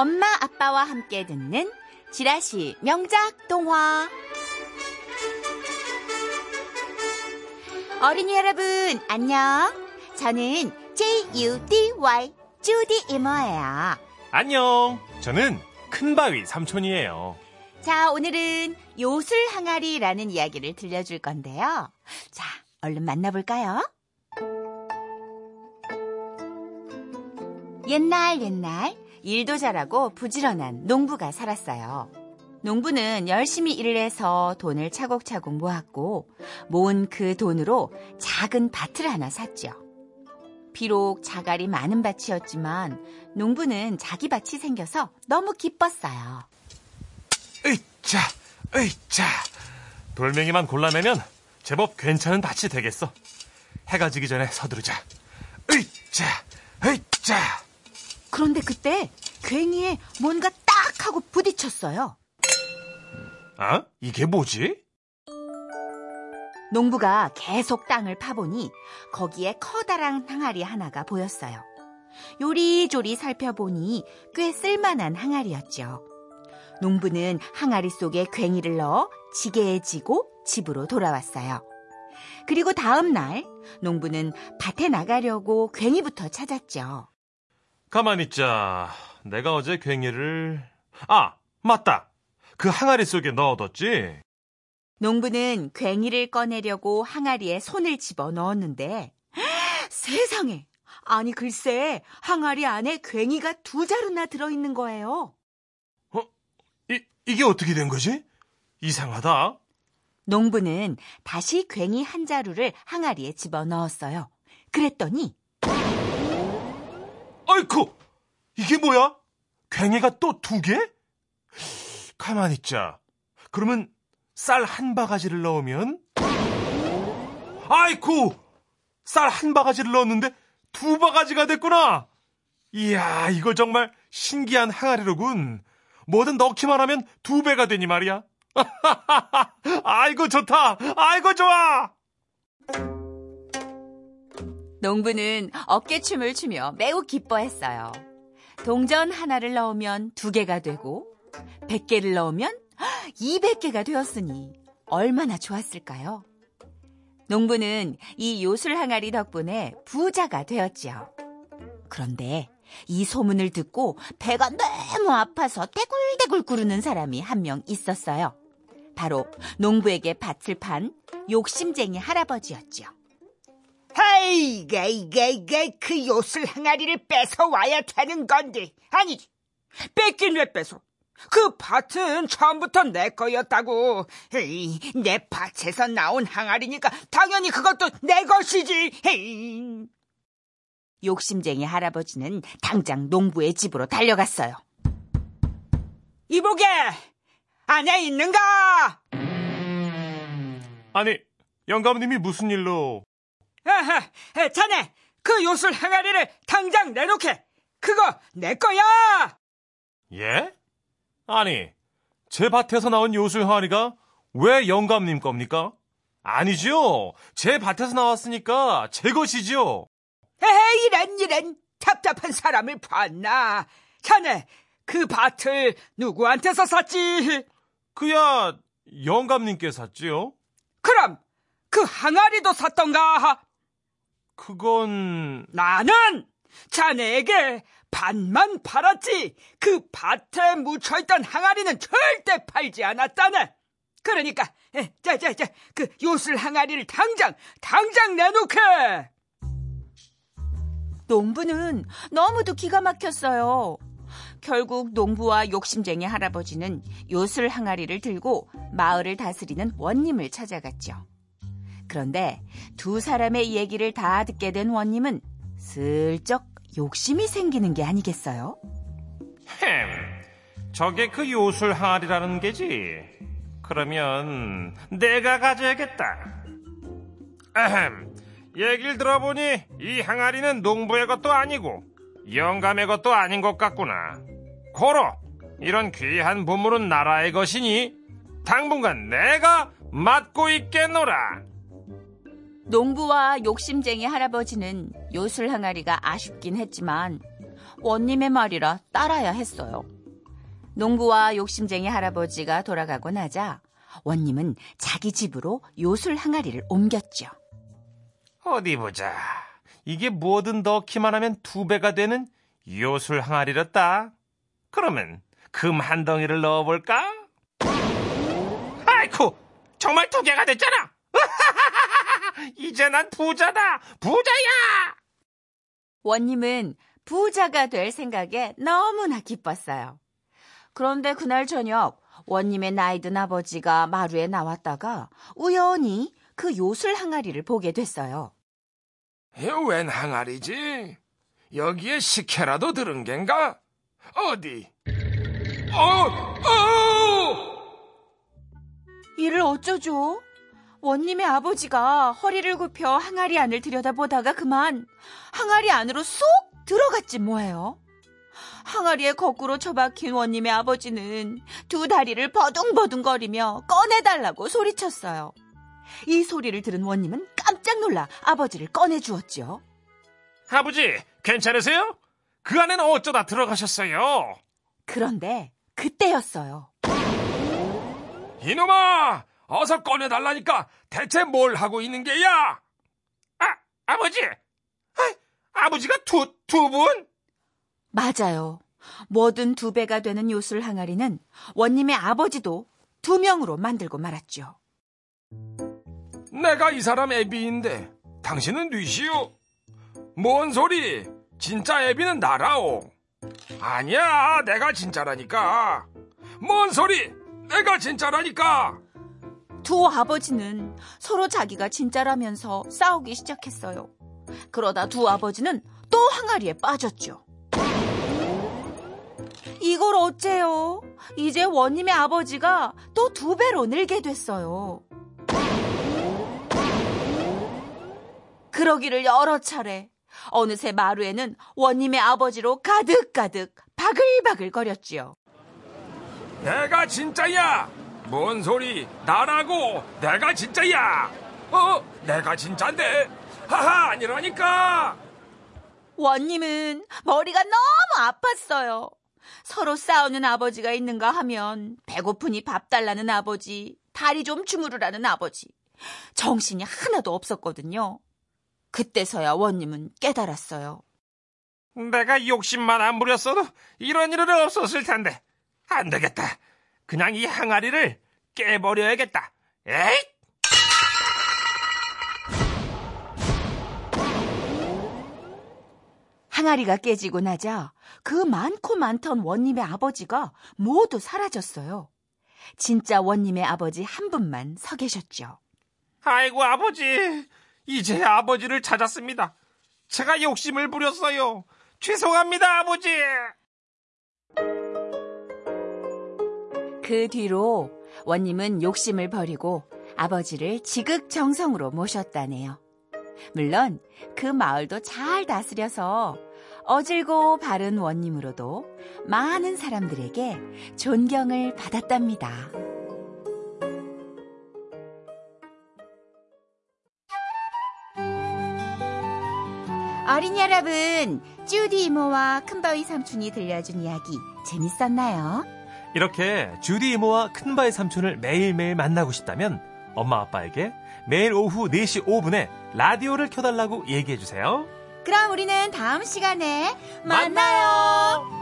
엄마 아빠와 함께 듣는 지라시 명작 동화 어린이 여러분 안녕 저는 J-U-D-Y 주디 이모예요 안녕. 저는 큰바위 삼촌이에요. 자 오늘은 요술 항아리라는 이야기를 들려줄 건데요 자 얼른 만나볼까요? 옛날 옛날 일도 잘하고 부지런한 농부가 살았어요. 농부는 열심히 일을 해서 돈을 차곡차곡 모았고 모은 그 돈으로 작은 밭을 하나 샀죠. 비록 자갈이 많은 밭이었지만 농부는 자기 밭이 생겨서 너무 기뻤어요. 으이차, 으이차. 돌멩이만 골라내면 제법 괜찮은 밭이 되겠어. 해가 지기 전에 서두르자. 으이차, 으이차. 그런데 그때 괭이에 뭔가 딱 하고 부딪혔어요. 아? 이게 뭐지? 농부가 계속 땅을 파보니 거기에 커다란 항아리 하나가 보였어요. 요리조리 살펴보니 꽤 쓸만한 항아리였죠. 농부는 항아리 속에 괭이를 넣어 지게에 지고 집으로 돌아왔어요. 그리고 다음 날 농부는 밭에 나가려고 괭이부터 찾았죠. 가만히 있자. 내가 어제 괭이를... 아, 맞다. 그 항아리 속에 넣어뒀지? 농부는 괭이를 꺼내려고 항아리에 손을 집어 넣었는데 세상에! 아니 글쎄 항아리 안에 괭이가 두 자루나 들어있는 거예요. 이, 이게 어떻게 된 거지? 이상하다. 농부는 다시 괭이 한 자루를 항아리에 집어 넣었어요. 그랬더니 아이쿠! 이게 뭐야? 괭이가 또 두 개? 가만히 있자. 그러면 쌀 한 바가지를 넣으면? 아이쿠! 쌀 한 바가지를 넣었는데 두 바가지가 됐구나! 이야, 이거 정말 신기한 항아리로군. 뭐든 넣기만 하면 두 배가 되니 말이야. 아이고, 좋다! 아이고, 좋아! 농부는 어깨춤을 추며 매우 기뻐했어요. 동전 하나를 넣으면 두 개가 되고, 백 개를 넣으면 이백 개가 되었으니 얼마나 좋았을까요? 농부는 이 요술 항아리 덕분에 부자가 되었지요. 그런데 이 소문을 듣고 배가 너무 아파서 대굴대굴 구르는 사람이 한 명 있었어요. 바로 농부에게 밭을 판 욕심쟁이 할아버지였지요. 이게, 이게, 이게, 그 요술 항아리를 뺏어 와야 되는 건데. 아니지. 뺏긴 왜 뺏어? 그 밭은 처음부터 내 거였다고. 에이, 내 밭에서 나온 항아리니까 당연히 그것도 내 것이지. 에이. 욕심쟁이 할아버지는 당장 농부의 집으로 달려갔어요. 이보게! 안에 있는가? 아니, 영감님이 무슨 일로? 아하, 에, 자네, 그 요술 항아리를 당장 내놓게! 그거 내 거야! 예? 아니, 제 밭에서 나온 요술 항아리가 왜 영감님 겁니까? 아니죠. 제 밭에서 나왔으니까 제 것이지요. 에이, 이런, 이런, 답답한 사람을 봤나? 자네, 그 밭을 누구한테서 샀지? 그야 영감님께 샀지요. 그럼, 그 항아리도 샀던가? 그건 나는 자네에게 반만 팔았지. 그 밭에 묻혀있던 항아리는 절대 팔지 않았다네. 그러니까, 에, 자, 자, 자, 그 요술 항아리를 당장, 당장 내놓게! 농부는 너무도 기가 막혔어요. 결국 농부와 욕심쟁이 할아버지는 요술 항아리를 들고 마을을 다스리는 원님을 찾아갔죠. 그런데 두 사람의 얘기를 다 듣게 된 원님은 슬쩍 욕심이 생기는 게 아니겠어요? 햄, 저게 그 요술 항아리라는 게지. 그러면 내가 가져야겠다. 아흠, 얘기를 들어보니 이 항아리는 농부의 것도 아니고 영감의 것도 아닌 것 같구나. 고로 이런 귀한 보물은 나라의 것이니 당분간 내가 맡고 있겠노라. 농부와 욕심쟁이 할아버지는 요술 항아리가 아쉽긴 했지만 원님의 말이라 따라야 했어요. 농부와 욕심쟁이 할아버지가 돌아가고 나자 원님은 자기 집으로 요술 항아리를 옮겼죠. 어디 보자. 이게 뭐든 넣기만 하면 두 배가 되는 요술 항아리였다. 그러면 금 한 덩이를 넣어볼까? 아이쿠, 정말 두 개가 됐잖아. 이제 난 부자다. 부자야. 원님은 부자가 될 생각에 너무나 기뻤어요. 그런데 그날 저녁 원님의 나이든 아버지가 마루에 나왔다가 우연히 그 요술 항아리를 보게 됐어요. 웬 항아리지? 여기에 식혜라도 들은 겐가? 어디? 어, 어! 이를 어쩌죠? 원님의 아버지가 허리를 굽혀 항아리 안을 들여다보다가 그만 항아리 안으로 쏙 들어갔지 뭐예요. 항아리에 거꾸로 처박힌 원님의 아버지는 두 다리를 버둥버둥거리며 꺼내달라고 소리쳤어요. 이 소리를 들은 원님은 깜짝 놀라 아버지를 꺼내주었죠. 아버지, 괜찮으세요? 그 안에는 어쩌다 들어가셨어요? 그런데 그때였어요. 이놈아! 어서 꺼내달라니까 대체 뭘 하고 있는 게야? 아, 아버지! 아, 아버지가 두, 두 분? 맞아요. 뭐든 두 배가 되는 요술 항아리는 원님의 아버지도 두 명으로 만들고 말았죠. 내가 이 사람 애비인데 당신은 뉘시오. 뭔 소리? 진짜 애비는 나라오. 아니야, 내가 진짜라니까. 뭔 소리? 내가 진짜라니까. 두 아버지는 서로 자기가 진짜라면서 싸우기 시작했어요. 그러다 두 아버지는 또 항아리에 빠졌죠. 이걸 어째요? 이제 원님의 아버지가 또 두 배로 늘게 됐어요. 그러기를 여러 차례. 어느새 마루에는 원님의 아버지로 가득가득 바글바글 거렸지요. 내가 진짜야. 뭔 소리? 나라고. 내가 진짜야. 어? 내가 진짜인데. 하하, 아니라니까. 원님은 머리가 너무 아팠어요. 서로 싸우는 아버지가 있는가 하면 배고프니 밥 달라는 아버지, 다리 좀 주무르라는 아버지. 정신이 하나도 없었거든요. 그때서야 원님은 깨달았어요. 내가 욕심만 안 부렸어도 이런 일은 없었을 텐데. 안 되겠다. 그냥 이 항아리를 깨버려야겠다. 에잇! 항아리가 깨지고 나자 그 많고 많던 원님의 아버지가 모두 사라졌어요. 진짜 원님의 아버지 한 분만 서 계셨죠. 아이고, 아버지. 이제 아버지를 찾았습니다. 제가 욕심을 부렸어요. 죄송합니다, 아버지. 그 뒤로 원님은 욕심을 버리고 아버지를 지극정성으로 모셨다네요. 물론 그 마을도 잘 다스려서 어질고 바른 원님으로도 많은 사람들에게 존경을 받았답니다. 어린 여러분, 쭈디 이모와 큰바위 삼촌이 들려준 이야기 재밌었나요? 이렇게 주디 이모와 큰바의 삼촌을 매일매일 만나고 싶다면 엄마 아빠에게 매일 오후 4시 5분에 라디오를 켜달라고 얘기해주세요. 그럼 우리는 다음 시간에 만나요.